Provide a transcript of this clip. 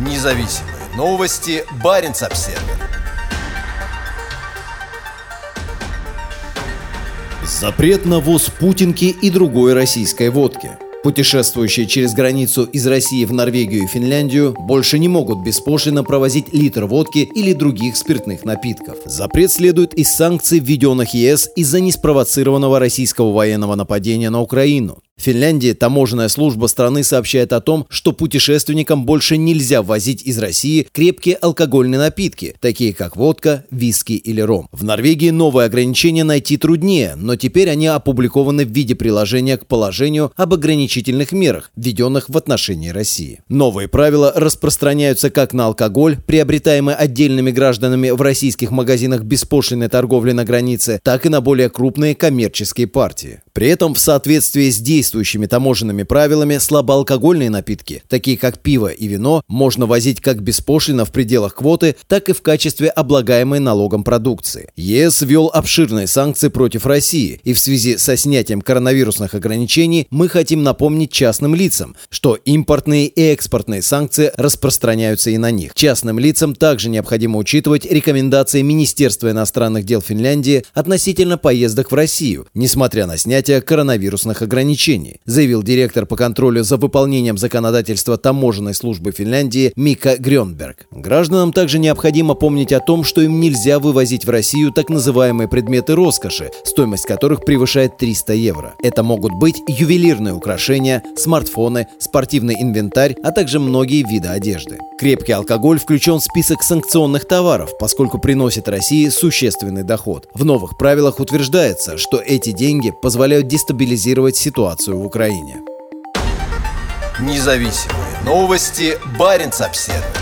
Независимые новости. Барин обсерва Запрет на ввоз путинки и другой российской водки – Путешествующие через границу из России в Норвегию и Финляндию больше не могут беспошлино провозить литр водки или других спиртных напитков. Запрет следует из санкций, введенных ЕС из-за неспровоцированного российского военного нападения на Украину. В Финляндии таможенная служба страны сообщает о том, что путешественникам больше нельзя ввозить из России крепкие алкогольные напитки, такие как водка, виски или ром. В Норвегии новые ограничения найти труднее, но теперь они опубликованы в виде приложения к положению об ограничительных мерах, введенных в отношении России. Новые правила распространяются как на алкоголь, приобретаемый отдельными гражданами в российских магазинах беспошлиной торговли на границе, так и на более крупные коммерческие партии. При этом в соответствии с действующими таможенными правилами слабоалкогольные напитки, такие как пиво и вино, можно возить как беспошлино в пределах квоты, так и в качестве облагаемой налогом продукции. ЕС ввел обширные санкции против России, и в связи со снятием коронавирусных ограничений мы хотим напомнить частным лицам, что импортные и экспортные санкции распространяются и на них. Частным лицам также необходимо учитывать рекомендации Министерства иностранных дел Финляндии относительно поездок в Россию, несмотря на снятие снятия коронавирусных ограничений, заявил директор по контролю за выполнением законодательства таможенной службы Финляндии Мика Грёнберг. Гражданам также необходимо помнить о том, что им нельзя вывозить в Россию так называемые предметы роскоши, стоимость которых превышает 300 евро. Это могут быть ювелирные украшения, смартфоны, спортивный инвентарь, а также многие виды одежды. Крепкий алкоголь включен в список санкционных товаров, поскольку приносит России существенный доход. В новых правилах утверждается, что эти деньги позволяют позволяют дестабилизировать ситуацию в Украине. Независимые новости. Барин обседный.